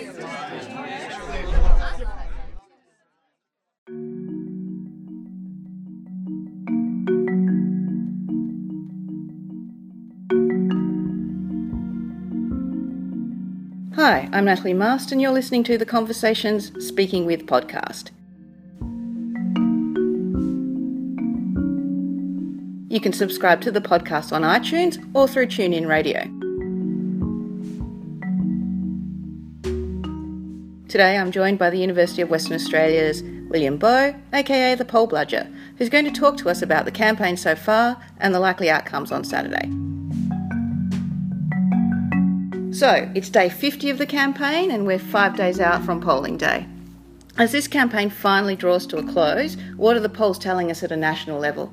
Hi, I'm Natalie Mast, and you're listening to the Conversations Speaking With podcast. You can subscribe to the podcast on iTunes or through TuneIn Radio. Today I'm joined by the University of Western Australia's William Bowe, aka the Poll Bludger, who's going to talk to us about the campaign so far and the likely outcomes on Saturday. So, it's day 50 of the campaign, and we're five days out from polling day. As this campaign finally draws to a close, what are the polls telling us at a national level?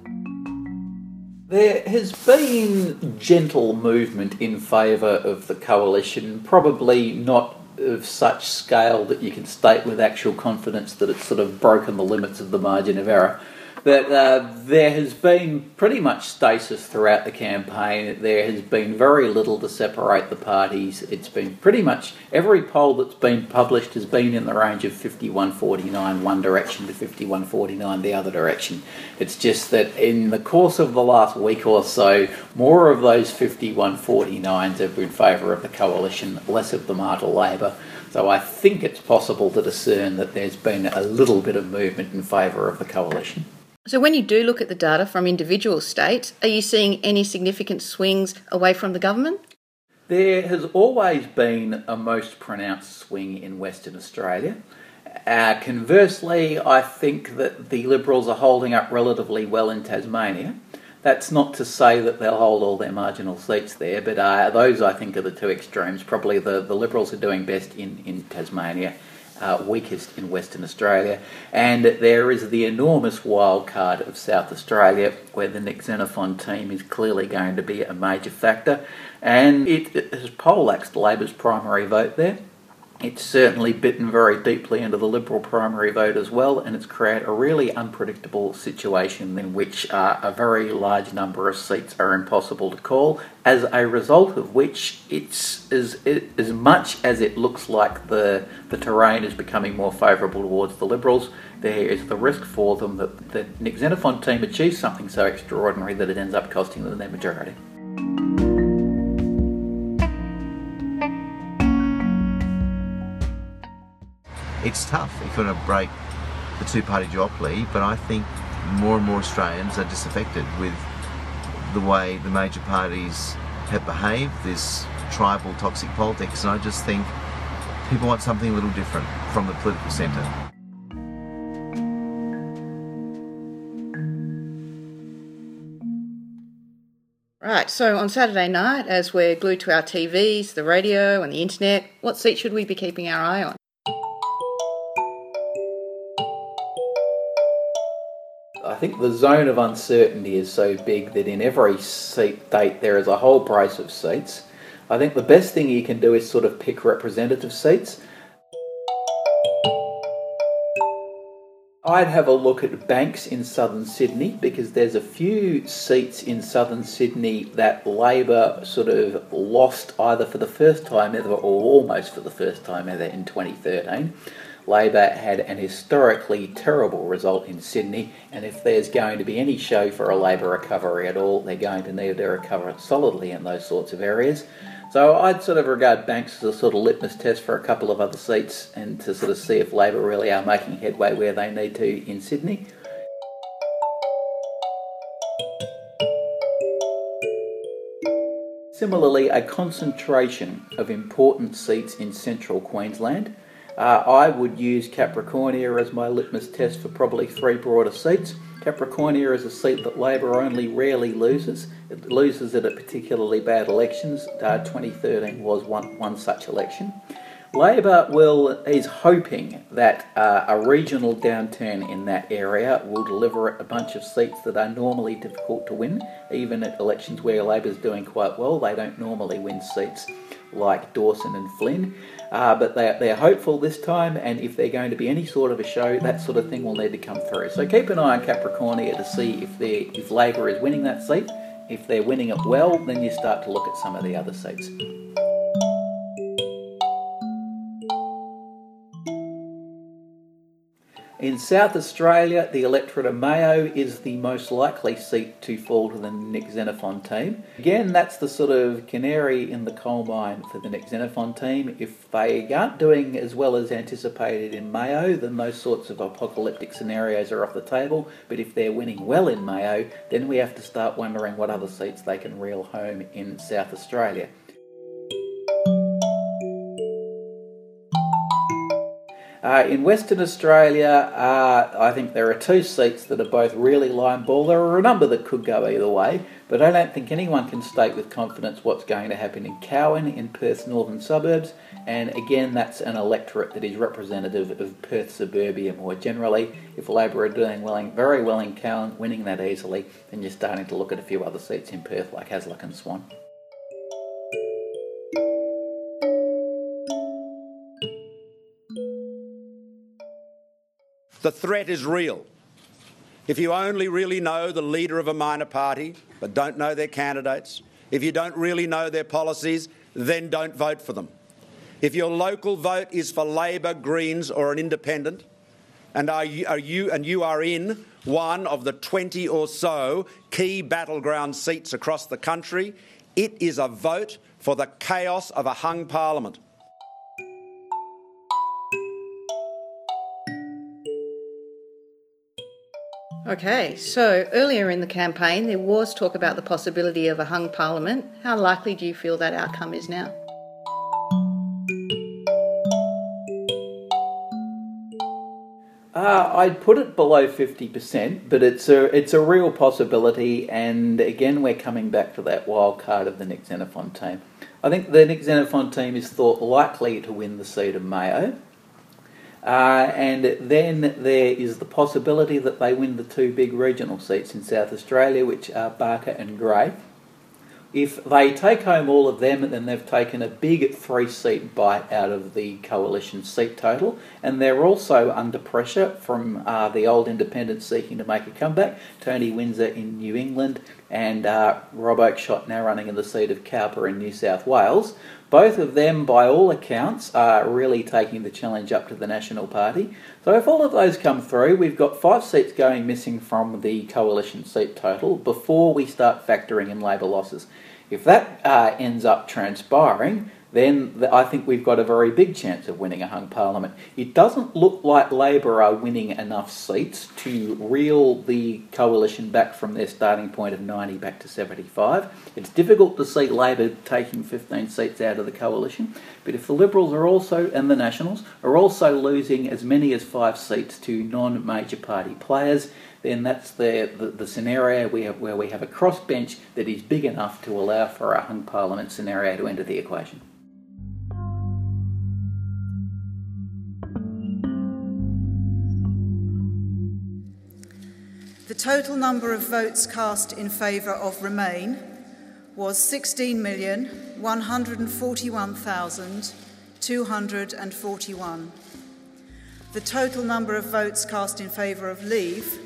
There has been gentle movement in favour of the coalition, probably not of such scale that you can state with actual confidence that it's sort of broken the limits of the margin of error. But uh, there has been pretty much stasis throughout the campaign. There has been very little to separate the parties. It's been pretty much every poll that's been published has been in the range of 5149 one direction to 5149 the other direction. It's just that in the course of the last week or so, more of those 5149s have been in favour of the coalition, less of them are to Labor. So I think it's possible to discern that there's been a little bit of movement in favour of the coalition. So, when you do look at the data from individual states, are you seeing any significant swings away from the government? There has always been a most pronounced swing in Western Australia. Uh, conversely, I think that the Liberals are holding up relatively well in Tasmania. That's not to say that they'll hold all their marginal seats there, but uh, those I think are the two extremes. Probably the, the Liberals are doing best in, in Tasmania uh, weakest in Western Australia. And there is the enormous wild card of South Australia, where the Nick Xenophon team is clearly going to be a major factor. And it, has poleaxed Labor's primary vote there. It's certainly bitten very deeply into the Liberal primary vote as well, and it's created a really unpredictable situation in which uh, a very large number of seats are impossible to call. As a result of which, it's as as much as it looks like the the terrain is becoming more favourable towards the Liberals, there is the risk for them that the Nick Xenophon team achieves something so extraordinary that it ends up costing them their majority. It's tough if you're going to break the two-party duopoly, but I think more and more Australians are disaffected with the way the major parties have behaved, this tribal toxic politics, and I just think people want something a little different from the political centre. Right, so on Saturday night, as we're glued to our TVs, the radio, and the internet, what seat should we be keeping our eye on? Think the zone of uncertainty is so big that in every seat date there is a whole brace of seats. I think the best thing you can do is sort of pick representative seats. I'd have a look at banks in southern Sydney because there's a few seats in southern Sydney that Labor sort of lost either for the first time ever or almost for the first time ever in 2013. Labor had an historically terrible result in Sydney, and if there's going to be any show for a Labor recovery at all, they're going to need to recover solidly in those sorts of areas. So I'd sort of regard Banks as a sort of litmus test for a couple of other seats and to sort of see if Labor really are making headway where they need to in Sydney. Similarly, a concentration of important seats in central Queensland uh, I would use Capricornia as my litmus test for probably three broader seats. Capricornia is a seat that Labor only rarely loses. It loses it at particularly bad elections. Uh, 2013 was one, one such election. Labor will is hoping that uh, a regional downturn in that area will deliver a bunch of seats that are normally difficult to win. Even at elections where Labor's doing quite well, they don't normally win seats like Dawson and Flynn. Uh, but they, they're hopeful this time, and if they're going to be any sort of a show, that sort of thing will need to come through. So keep an eye on Capricornia to see if if Labor is winning that seat. If they're winning it well, then you start to look at some of the other seats. In South Australia, the electorate of Mayo is the most likely seat to fall to the Nick Xenophon team. Again, that's the sort of canary in the coal mine for the Nick Xenophon team. If they aren't doing as well as anticipated in Mayo, then those sorts of apocalyptic scenarios are off the table. But if they're winning well in Mayo, then we have to start wondering what other seats they can reel home in South Australia. Uh, in Western Australia, uh, I think there are two seats that are both really line ball. There are a number that could go either way, but I don't think anyone can state with confidence what's going to happen in Cowan, in Perth's northern suburbs, and again, that's an electorate that is representative of Perth suburbia more generally. If Labor are doing well very well in Cowan, winning that easily, then you're starting to look at a few other seats in Perth like Hasluck and Swan. The threat is real. If you only really know the leader of a minor party but don't know their candidates, if you don't really know their policies, then don't vote for them. If your local vote is for Labor, Greens, or an independent, and are you, are you, and you are in one of the 20 or so key battleground seats across the country, it is a vote for the chaos of a hung parliament. Okay, so earlier in the campaign there was talk about the possibility of a hung parliament. How likely do you feel that outcome is now? Uh, I'd put it below fifty percent, but it's a it's a real possibility. And again, we're coming back to that wild card of the Nick Xenophon team. I think the Nick Xenophon team is thought likely to win the seat of Mayo. Uh, and then there is the possibility that they win the two big regional seats in South Australia, which are Barker and Grey. If they take home all of them, then they've taken a big three seat bite out of the coalition seat total, and they're also under pressure from uh, the old independents seeking to make a comeback. Tony Windsor in New England and uh, Rob Oakeshott now running in the seat of Cowper in New South Wales. Both of them, by all accounts, are really taking the challenge up to the National Party. So, if all of those come through, we've got five seats going missing from the coalition seat total before we start factoring in Labor losses. If that uh, ends up transpiring, then I think we've got a very big chance of winning a hung parliament. It doesn't look like Labor are winning enough seats to reel the coalition back from their starting point of 90 back to 75. It's difficult to see Labor taking 15 seats out of the coalition, but if the Liberals are also, and the Nationals, are also losing as many as five seats to non major party players, then that's the, the, the scenario we have, where we have a crossbench that is big enough to allow for a hung parliament scenario to enter the equation. Total number of votes cast in favour of Remain was 16,141,241. The total number of votes cast in favour of Leave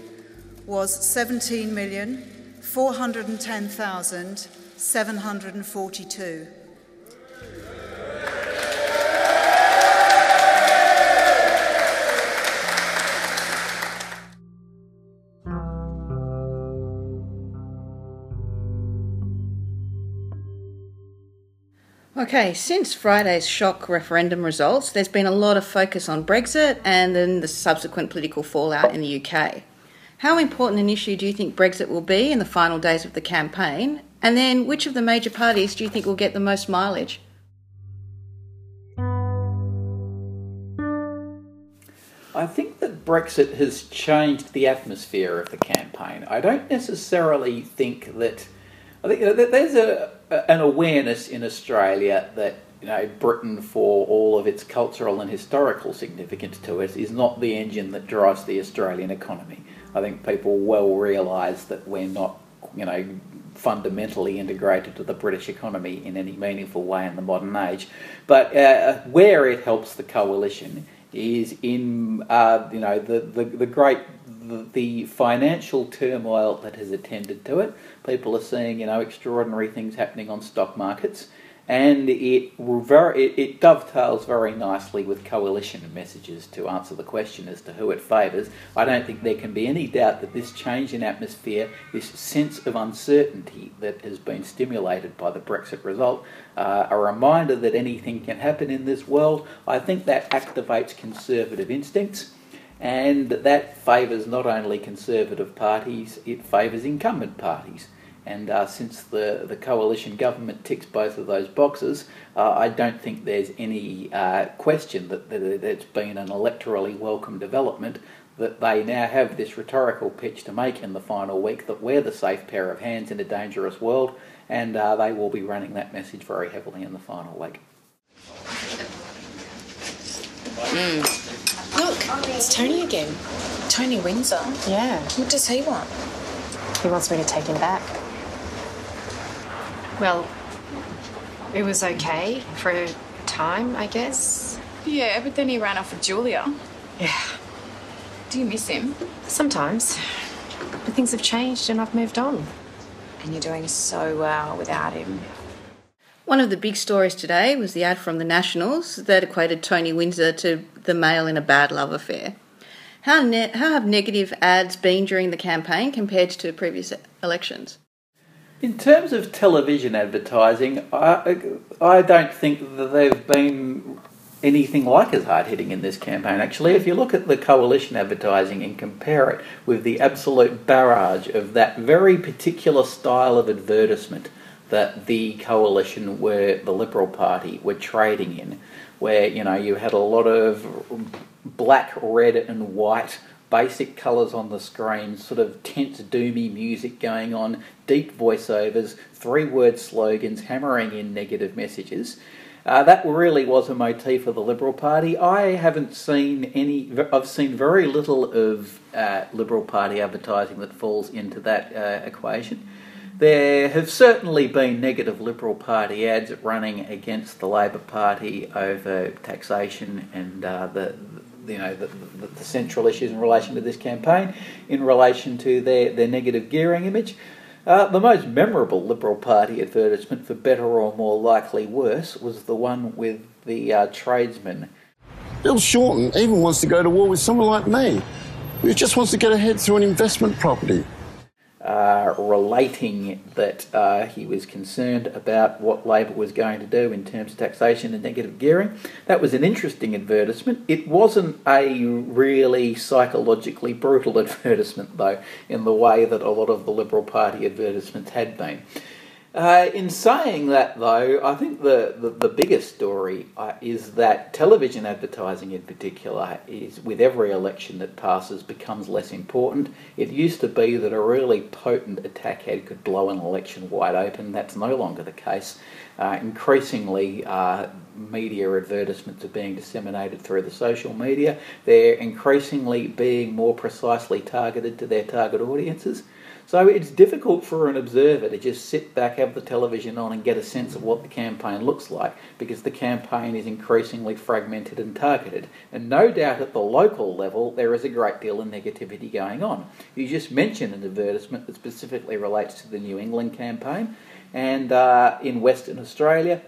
was 17,410,742. Okay, since Friday's shock referendum results, there's been a lot of focus on Brexit and then the subsequent political fallout in the UK. How important an issue do you think Brexit will be in the final days of the campaign? And then, which of the major parties do you think will get the most mileage? I think that Brexit has changed the atmosphere of the campaign. I don't necessarily think that. I think that there's a an awareness in Australia that you know Britain, for all of its cultural and historical significance to us, is not the engine that drives the Australian economy. I think people well realise that we're not, you know, fundamentally integrated to the British economy in any meaningful way in the modern age. But uh, where it helps the coalition is in, uh, you know, the, the, the great the, financial turmoil that has attended to it. People are seeing, you know, extraordinary things happening on stock markets. and it, very, it, it, dovetails very nicely with coalition messages to answer the question as to who it favours. I don't think there can be any doubt that this change in atmosphere, this sense of uncertainty that has been stimulated by the Brexit result, uh, a reminder that anything can happen in this world, I think that activates conservative instincts. And that favours not only Conservative parties, it favours incumbent parties. And uh, since the, the coalition government ticks both of those boxes, uh, I don't think there's any uh, question that, that it's been an electorally welcome development that they now have this rhetorical pitch to make in the final week that we're the safe pair of hands in a dangerous world, and uh, they will be running that message very heavily in the final week. Mm. Look, it's Tony again. Tony Windsor. Yeah. What does he want? He wants me to take him back. Well, it was okay for a time, I guess. Yeah, but then he ran off with Julia. Yeah. Do you miss him? Sometimes. But things have changed and I've moved on. And you're doing so well without him. One of the big stories today was the ad from the Nationals that equated Tony Windsor to the male in a bad love affair. How, ne- how have negative ads been during the campaign compared to previous elections? In terms of television advertising, I, I don't think that they've been anything like as hard hitting in this campaign. Actually, if you look at the coalition advertising and compare it with the absolute barrage of that very particular style of advertisement that the coalition were the Liberal Party were trading in, where you know you had a lot of black, red, and white basic colours on the screen, sort of tense, doomy music going on, deep voiceovers, three word slogans, hammering in negative messages. Uh, that really was a motif of the Liberal Party. I haven't seen any, I've seen very little of uh, Liberal Party advertising that falls into that uh, equation. There have certainly been negative Liberal Party ads running against the Labor Party over taxation and uh, the, you know the, the, the, central issues in relation to this campaign, in relation to their, their negative gearing image. Uh, the most memorable Liberal Party advertisement, for better or more likely worse, was the one with the uh, tradesman. Bill Shorten even wants to go to war with someone like me, who just wants to get ahead through an investment property uh, relating that uh, he was concerned about what Labor was going to do in terms of taxation and negative gearing. That was an interesting advertisement. It wasn't a really psychologically brutal advertisement, though, in the way that a lot of the Liberal Party advertisements had been. Uh, in saying that, though, I think the, the, the biggest story uh, is that television advertising, in particular, is with every election that passes becomes less important. It used to be that a really potent attack ad could blow an election wide open. That's no longer the case. Uh, increasingly, uh, media advertisements are being disseminated through the social media. They're increasingly being more precisely targeted to their target audiences. So it's difficult for an observer to just sit back, have the television on, and get a sense of what the campaign looks like because the campaign is increasingly fragmented and targeted. And no doubt at the local level, there is a great deal of negativity going on. You just mentioned an advertisement that specifically relates to the New England campaign, and uh, in Western Australia,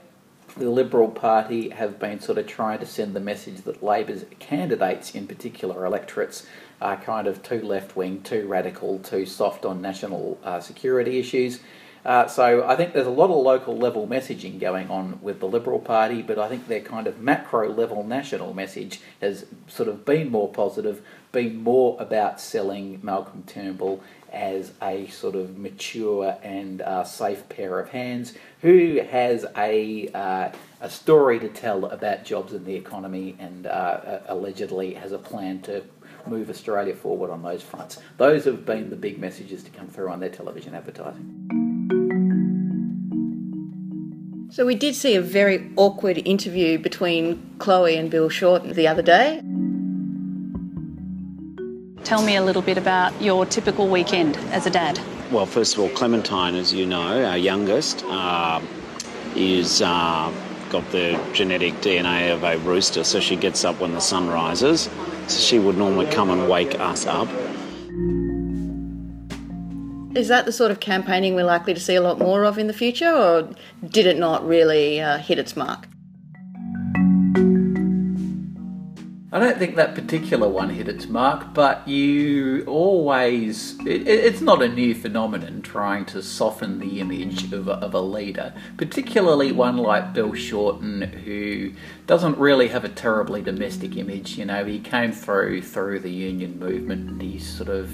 the Liberal Party have been sort of trying to send the message that Labor's candidates, in particular electorates, are kind of too left wing, too radical, too soft on national uh, security issues. Uh, so I think there's a lot of local level messaging going on with the Liberal Party, but I think their kind of macro level national message has sort of been more positive, been more about selling Malcolm Turnbull as a sort of mature and uh, safe pair of hands who has a, uh, a story to tell about jobs in the economy and uh, allegedly has a plan to move Australia forward on those fronts. Those have been the big messages to come through on their television advertising. So we did see a very awkward interview between Chloe and Bill Shorten the other day. Tell me a little bit about your typical weekend as a dad. Well, first of all, Clementine, as you know, our youngest, uh, is uh, got the genetic DNA of a rooster, so she gets up when the sun rises. So she would normally come and wake us up. Is that the sort of campaigning we're likely to see a lot more of in the future, or did it not really uh, hit its mark? I don't think that particular one hit its mark, but you always. It, it's not a new phenomenon trying to soften the image of a, of a leader, particularly one like Bill Shorten, who doesn't really have a terribly domestic image. You know, he came through through the union movement and he sort of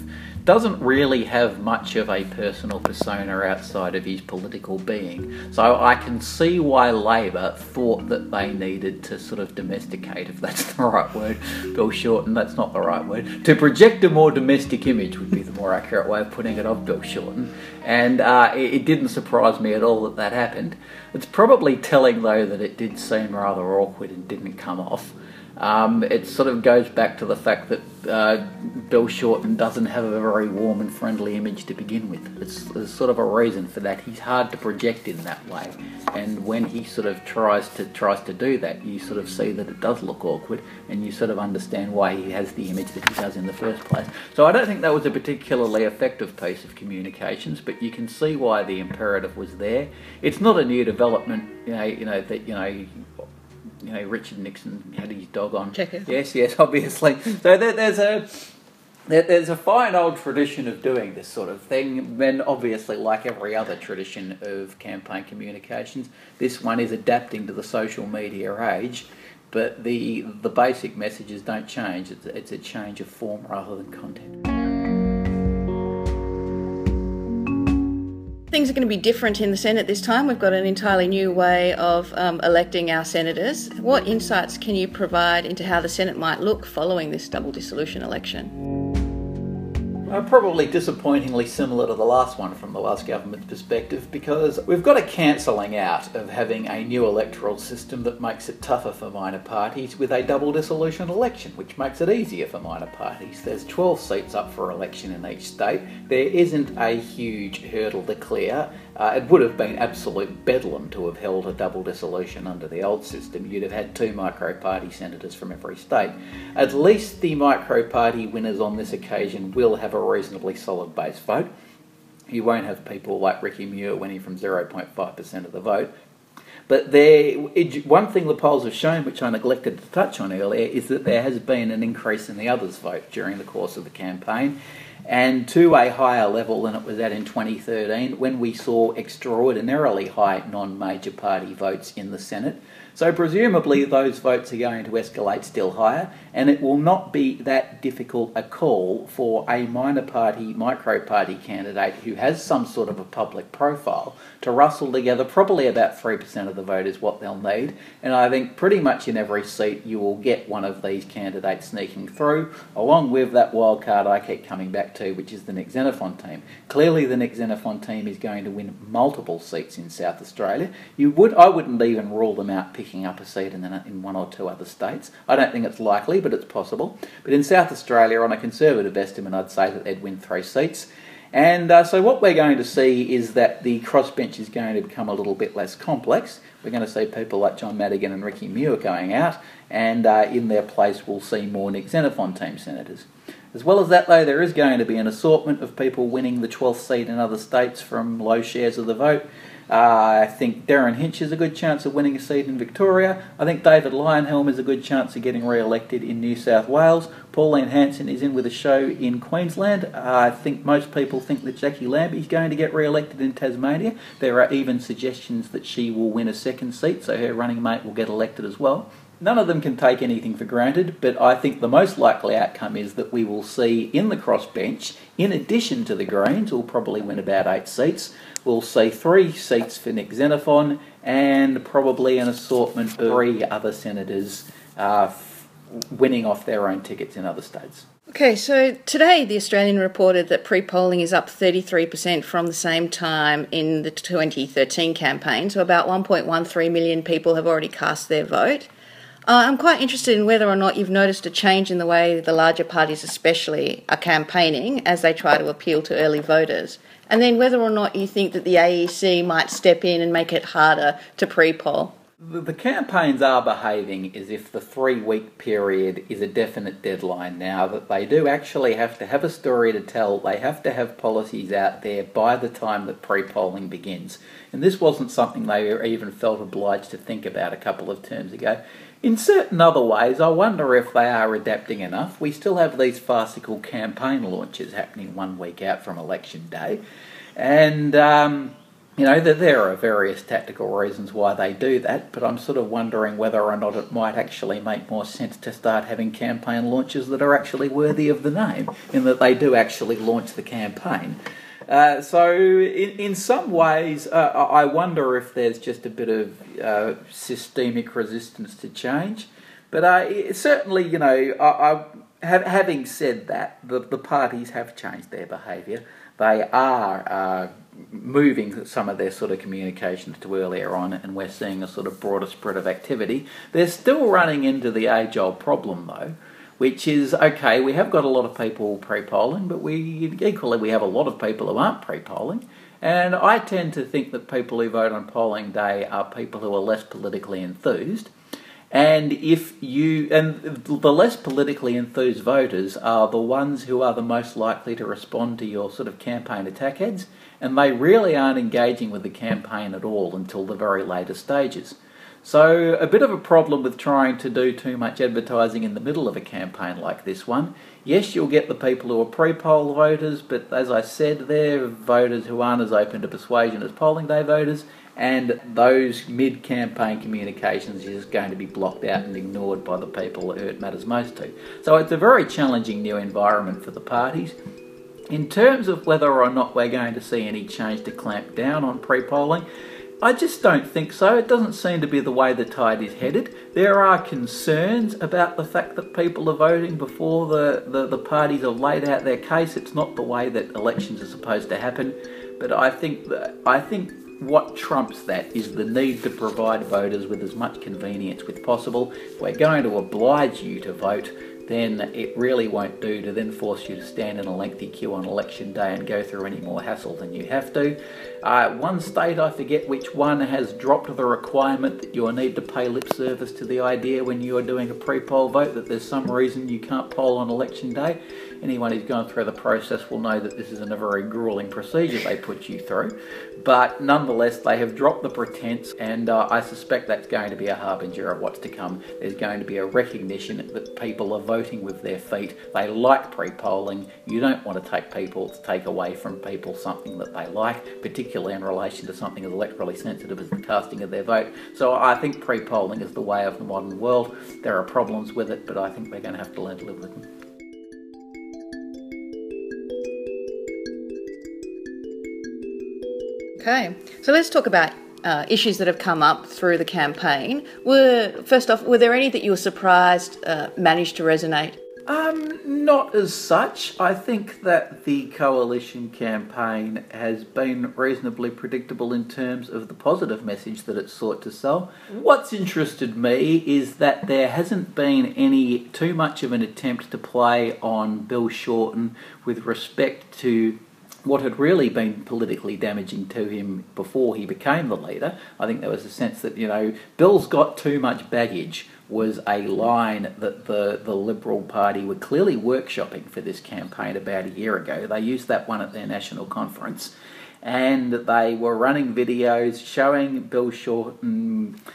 doesn't really have much of a personal persona outside of his political being. So I can see why Labor thought that they needed to sort of domesticate, if that's the right word, Bill Shorten, that's not the right word, to project a more domestic image would be the more accurate way of putting it of Bill Shorten. And uh, it, it didn't surprise me at all that that happened. It's probably telling, though, that it did seem rather awkward and didn't come off. Um, it sort of goes back to the fact that uh, Bill Shorten doesn't have a very warm and friendly image to begin with. It's, there's sort of a reason for that. He's hard to project in that way, and when he sort of tries to tries to do that, you sort of see that it does look awkward, and you sort of understand why he has the image that he does in the first place. So I don't think that was a particularly effective piece of communications, but you can see why the imperative was there. It's not a new development, you know. You know that you know you know, Richard Nixon had his dog on. Checker. Yes, yes, obviously. So there, there's a there, there's a fine old tradition of doing this sort of thing. And obviously, like every other tradition of campaign communications, this one is adapting to the social media age. But the the basic messages don't change. It's, it's a change of form rather than content. Things are going to be different in the Senate this time. We've got an entirely new way of um, electing our senators. What insights can you provide into how the Senate might look following this double dissolution election? Uh, probably disappointingly similar to the last one from the last government's perspective because we've got a cancelling out of having a new electoral system that makes it tougher for minor parties with a double dissolution election, which makes it easier for minor parties. There's 12 seats up for election in each state. There isn't a huge hurdle to clear. Uh, it would have been absolute bedlam to have held a double dissolution under the old system. You'd have had two micro party senators from every state. At least the micro party winners on this occasion will have a reasonably solid base vote. You won't have people like Ricky Muir winning from 0.5% of the vote. But there, one thing the polls have shown, which I neglected to touch on earlier, is that there has been an increase in the others' vote during the course of the campaign and to a higher level than it was at in 2013 when we saw extraordinarily high non major party votes in the Senate. So, presumably, those votes are going to escalate still higher, and it will not be that difficult a call for a minor party, micro party candidate who has some sort of a public profile to rustle together. Probably about 3% of the vote is what they'll need, and I think pretty much in every seat you will get one of these candidates sneaking through, along with that wild card I keep coming back to, which is the Nick Xenophon team. Clearly, the Nick Xenophon team is going to win multiple seats in South Australia. You would, I wouldn't even rule them out picking up a seat in, in one or two other states. I don't think it's likely, but it's possible. But in South Australia, on a conservative estimate, I'd say that they'd win three seats. And uh, so, what we're going to see is that the crossbench is going to become a little bit less complex. We're going to see people like John Madigan and Ricky Muir going out, and uh, in their place, we'll see more Nick Xenophon team senators. As well as that, though, there is going to be an assortment of people winning the 12th seat in other states from low shares of the vote. Uh, I think Derryn Hinch is a good chance of winning a seat in Victoria. I think David Leyonhjelm is a good chance of getting re elected in New South Wales. Pauline Hanson is in with a show in Queensland. Uh, I think most people think that Jacqui Lambie is going to get re elected in Tasmania. There are even suggestions that she will win a second seat, so her running mate will get elected as well. None of them can take anything for granted, but I think the most likely outcome is that we will see in the crossbench, in addition to the Greens, who'll probably win about eight seats, we'll see three seats for Nick Xenophon and probably an assortment of three other senators uh, winning off their own tickets in other states. Okay, so today the Australian reported that pre polling is up 33% from the same time in the 2013 campaign, so about 1.13 million people have already cast their vote. Uh, I'm quite interested in whether or not you've noticed a change in the way the larger parties, especially, are campaigning as they try to appeal to early voters. And then whether or not you think that the AEC might step in and make it harder to pre poll. The, campaigns are behaving as if the three week period is a definite deadline now, that they do actually have to have a story to tell, they have to have policies out there by the time that pre polling begins. And this wasn't something they even felt obliged to think about a couple of terms ago. In certain other ways, I wonder if they are adapting enough. We still have these farcical campaign launches happening one week out from election day. And um, you know, there are various tactical reasons why they do that, but I'm sort of wondering whether or not it might actually make more sense to start having campaign launches that are actually worthy of the name, in that they do actually launch the campaign. Uh, so, in, in some ways, uh, I wonder if there's just a bit of uh, systemic resistance to change. But uh, certainly, you know, I, I, have, having said that, the, the parties have changed their behaviour. They are uh, moving some of their sort of communications to earlier on, and we're seeing a sort of broader spread of activity. They're still running into the age old problem, though, which is okay, we have got a lot of people pre polling, but we equally we have a lot of people who aren't pre polling. And I tend to think that people who vote on polling day are people who are less politically enthused. And if you and the less politically enthused voters are the ones who are the most likely to respond to your sort of campaign attack ads and they really aren't engaging with the campaign at all until the very later stages. So, a bit of a problem with trying to do too much advertising in the middle of a campaign like this one. Yes, you'll get the people who are pre poll voters, but as I said, they're voters who aren't as open to persuasion as polling day voters, and those mid campaign communications is just going to be blocked out and ignored by the people who it matters most to. So, it's a very challenging new environment for the parties. In terms of whether or not we're going to see any change to clamp down on pre polling, I just don't think so. It doesn't seem to be the way the tide is headed. There are concerns about the fact that people are voting before the, the, the, parties have laid out their case. It's not the way that elections are supposed to happen. But I think that, I think what trumps that is the need to provide voters with as much convenience as possible. We're going to oblige you to vote, then it really won't do to then force you to stand in a lengthy queue on election day and go through any more hassle than you have to. Uh, one state, I forget which one, has dropped the requirement that you'll need to pay lip service to the idea when you are doing a pre poll vote that there's some reason you can't poll on election day. Anyone who's gone through the process will know that this isn't a very grueling procedure they put you through. But nonetheless, they have dropped the pretense, and uh, I suspect that's going to be a harbinger of what's to come. There's going to be a recognition that people are voting with their feet. They like pre polling. You don't want to take people to take away from people something that they like, particularly in relation to something as electorally sensitive as the casting of their vote. So I think pre polling is the way of the modern world. There are problems with it, but I think we're going to have to learn to live with them. Okay, so let's talk about uh, issues that have come up through the campaign. Were first off, were there any that you were surprised uh, managed to resonate? Um, not as such. I think that the coalition campaign has been reasonably predictable in terms of the positive message that it sought to sell. What's interested me is that there hasn't been any too much of an attempt to play on Bill Shorten with respect to what had really been politically damaging to him before he became the leader. I think there was a sense that, you know, Bill's got too much baggage was a line that the, the Liberal Party were clearly workshopping for this campaign about a year ago. They used that one at their national conference and they were running videos showing Bill Shorten mm,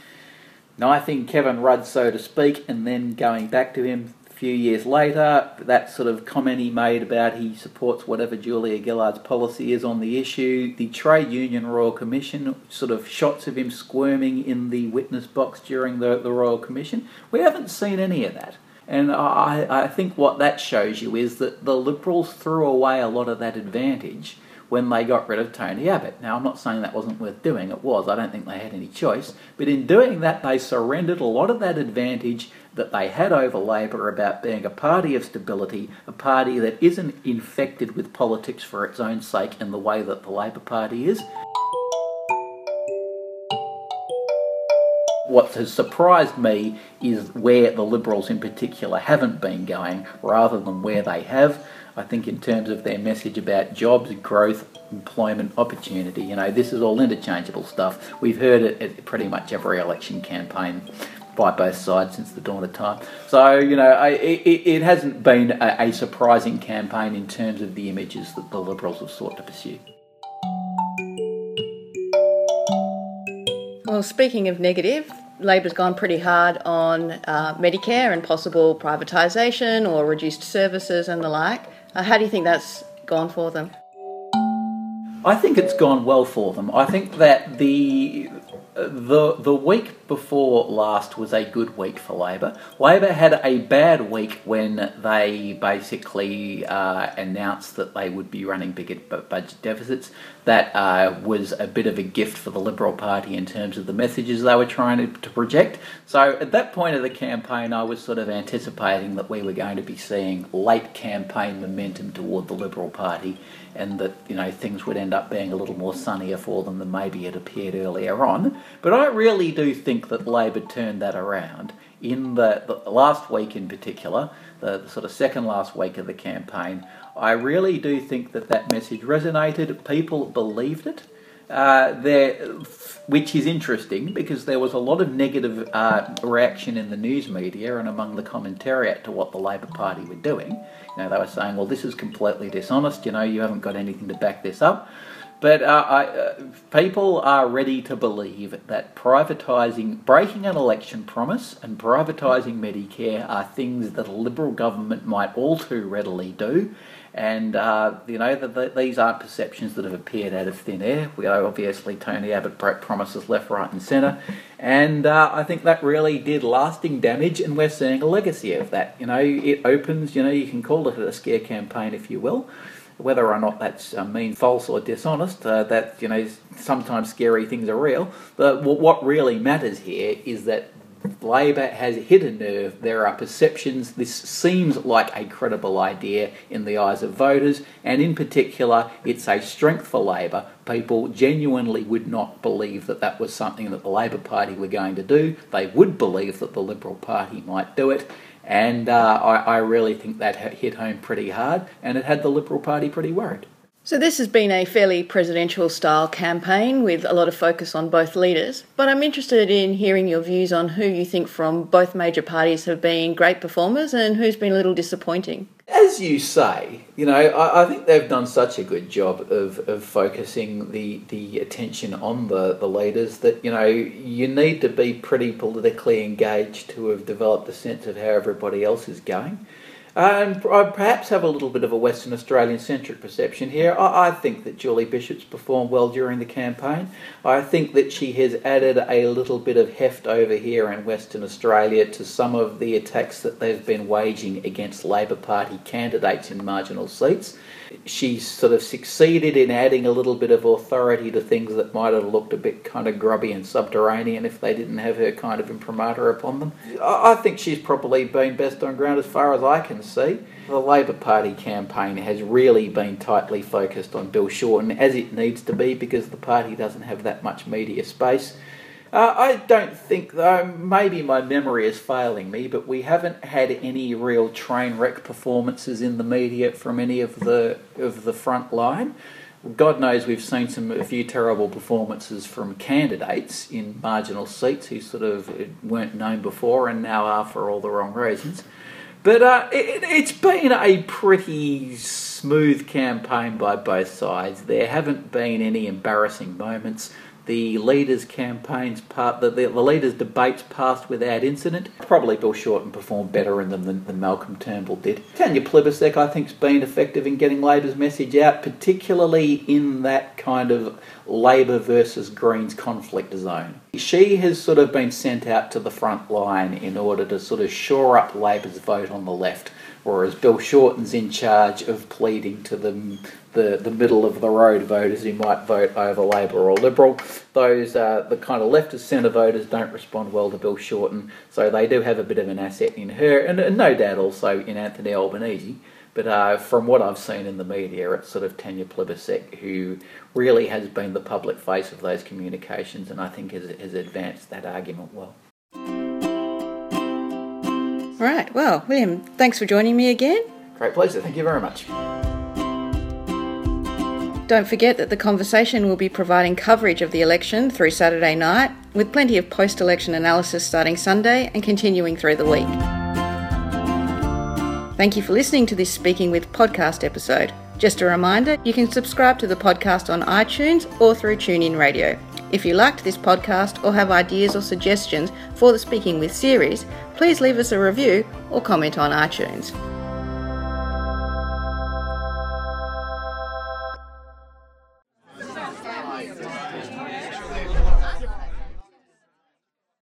knifing Kevin Rudd, so to speak, and then going back to him few years later, that sort of comment he made about he supports whatever Julia Gillard's policy is on the issue, the Trade Union Royal Commission, sort of shots of him squirming in the witness box during the, the Royal Commission. We haven't seen any of that. And I, I think what that shows you is that the Liberals threw away a lot of that advantage when they got rid of Tony Abbott. Now, I'm not saying that wasn't worth doing, it was. I don't think they had any choice. But in doing that, they surrendered a lot of that advantage that they had over Labor about being a party of stability, a party that isn't infected with politics for its own sake in the way that the Labor Party is. What has surprised me is where the Liberals in particular haven't been going rather than where they have. I think in terms of their message about jobs, growth, employment opportunity, you know, this is all interchangeable stuff. We've heard it at pretty much every election campaign by both sides since the dawn of time. So, you know, I, it, it hasn't been a, a surprising campaign in terms of the images that the Liberals have sought to pursue. Well, speaking of negative, Labor's gone pretty hard on uh, Medicare and possible privatisation or reduced services and the like. Uh, how do you think that's gone for them? I think it's gone well for them. I think that the the the week before last was a good week for Labor. Labor had a bad week when they basically uh, announced that they would be running bigger budget deficits. That uh, was a bit of a gift for the Liberal Party in terms of the messages they were trying to, to project. So at that point of the campaign, I was sort of anticipating that we were going to be seeing late campaign momentum toward the Liberal Party and that you know things would end up being a little more sunnier for them than maybe it appeared earlier on. But I really do think that Labor turned that around in the, the last week in particular, the, the, sort of second last week of the campaign. I really do think that that message resonated. People believed it. Uh, there, which is interesting because there was a lot of negative uh, reaction in the news media and among the commentariat to what the Labor Party were doing. You know, they were saying, "Well, this is completely dishonest. You know, you haven't got anything to back this up." But uh, I, uh, people are ready to believe that privatising, breaking an election promise and privatising Medicare are things that a Liberal government might all too readily do. And, uh, you know, the, the, these aren't perceptions that have appeared out of thin air. We know, obviously, Tony Abbott broke promises left, right, and centre. And uh, I think that really did lasting damage, and we're seeing a legacy of that. You know, it opens, you know, you can call it a scare campaign if you will whether or not that's uh, mean false or dishonest, uh, that you know sometimes scary things are real. But what really matters here is that Labor has hit a nerve. There are perceptions. This seems like a credible idea in the eyes of voters, and in particular, it's a strength for Labor. People genuinely would not believe that that was something that the Labor Party were going to do. They would believe that the Liberal Party might do it, and uh, I, I really think that hit home pretty hard, and it had the Liberal Party pretty worried. So, this has been a fairly presidential style campaign with a lot of focus on both leaders, but I'm interested in hearing your views on who you think from both major parties have been great performers and who's been a little disappointing. As you say, you know, I, I think they've done such a good job of, of focusing the, the attention on the, the leaders that, you know, you need to be pretty politically engaged to have developed a sense of how everybody else is going. And I uh, perhaps have a little bit of a Western Australian centric perception here. I, I, think that Julie Bishop's performed well during the campaign. I think that she has added a little bit of heft over here in Western Australia to some of the attacks that they've been waging against Labor Party candidates in marginal seats she's sort of succeeded in adding a little bit of authority to things that might have looked a bit kind of grubby and subterranean if they didn't have her kind of imprimatur upon them. I think she's probably been best on ground as far as I can see. The Labor Party campaign has really been tightly focused on Bill Shorten, as it needs to be because the party doesn't have that much media space. Uh, I don't think, though, maybe my memory is failing me, but we haven't had any real train wreck performances in the media from any of the of the front line. God knows we've seen some a few terrible performances from candidates in marginal seats who sort of weren't known before and now are for all the wrong reasons. But uh, it, it's been a pretty smooth campaign by both sides. There haven't been any embarrassing moments the leaders' campaigns part the, the, the, leaders' debates passed without incident. Probably Bill Shorten performed better in them than, than Malcolm Turnbull did. Tanya Plibersek, I think, has been effective in getting Labor's message out, particularly in that kind of Labor versus Greens conflict zone. She has sort of been sent out to the front line in order to sort of shore up Labor's vote on the left whereas Bill Shorten's in charge of pleading to the, the, the middle of the road voters who might vote over Labor or Liberal. Those uh, the kind of leftist centre voters don't respond well to Bill Shorten, so they do have a bit of an asset in her, and, and no doubt also in Anthony Albanese. But uh, from what I've seen in the media, it's sort of Tanya Plibersek who really has been the public face of those communications and I think has, has advanced that argument well. Right, well, William, thanks for joining me again. Great pleasure, thank you very much. Don't forget that the conversation will be providing coverage of the election through Saturday night, with plenty of post election analysis starting Sunday and continuing through the week. Thank you for listening to this Speaking With podcast episode. Just a reminder, you can subscribe to the podcast on iTunes or through TuneIn Radio. If you liked this podcast or have ideas or suggestions for the Speaking With series, please leave us a review or comment on iTunes.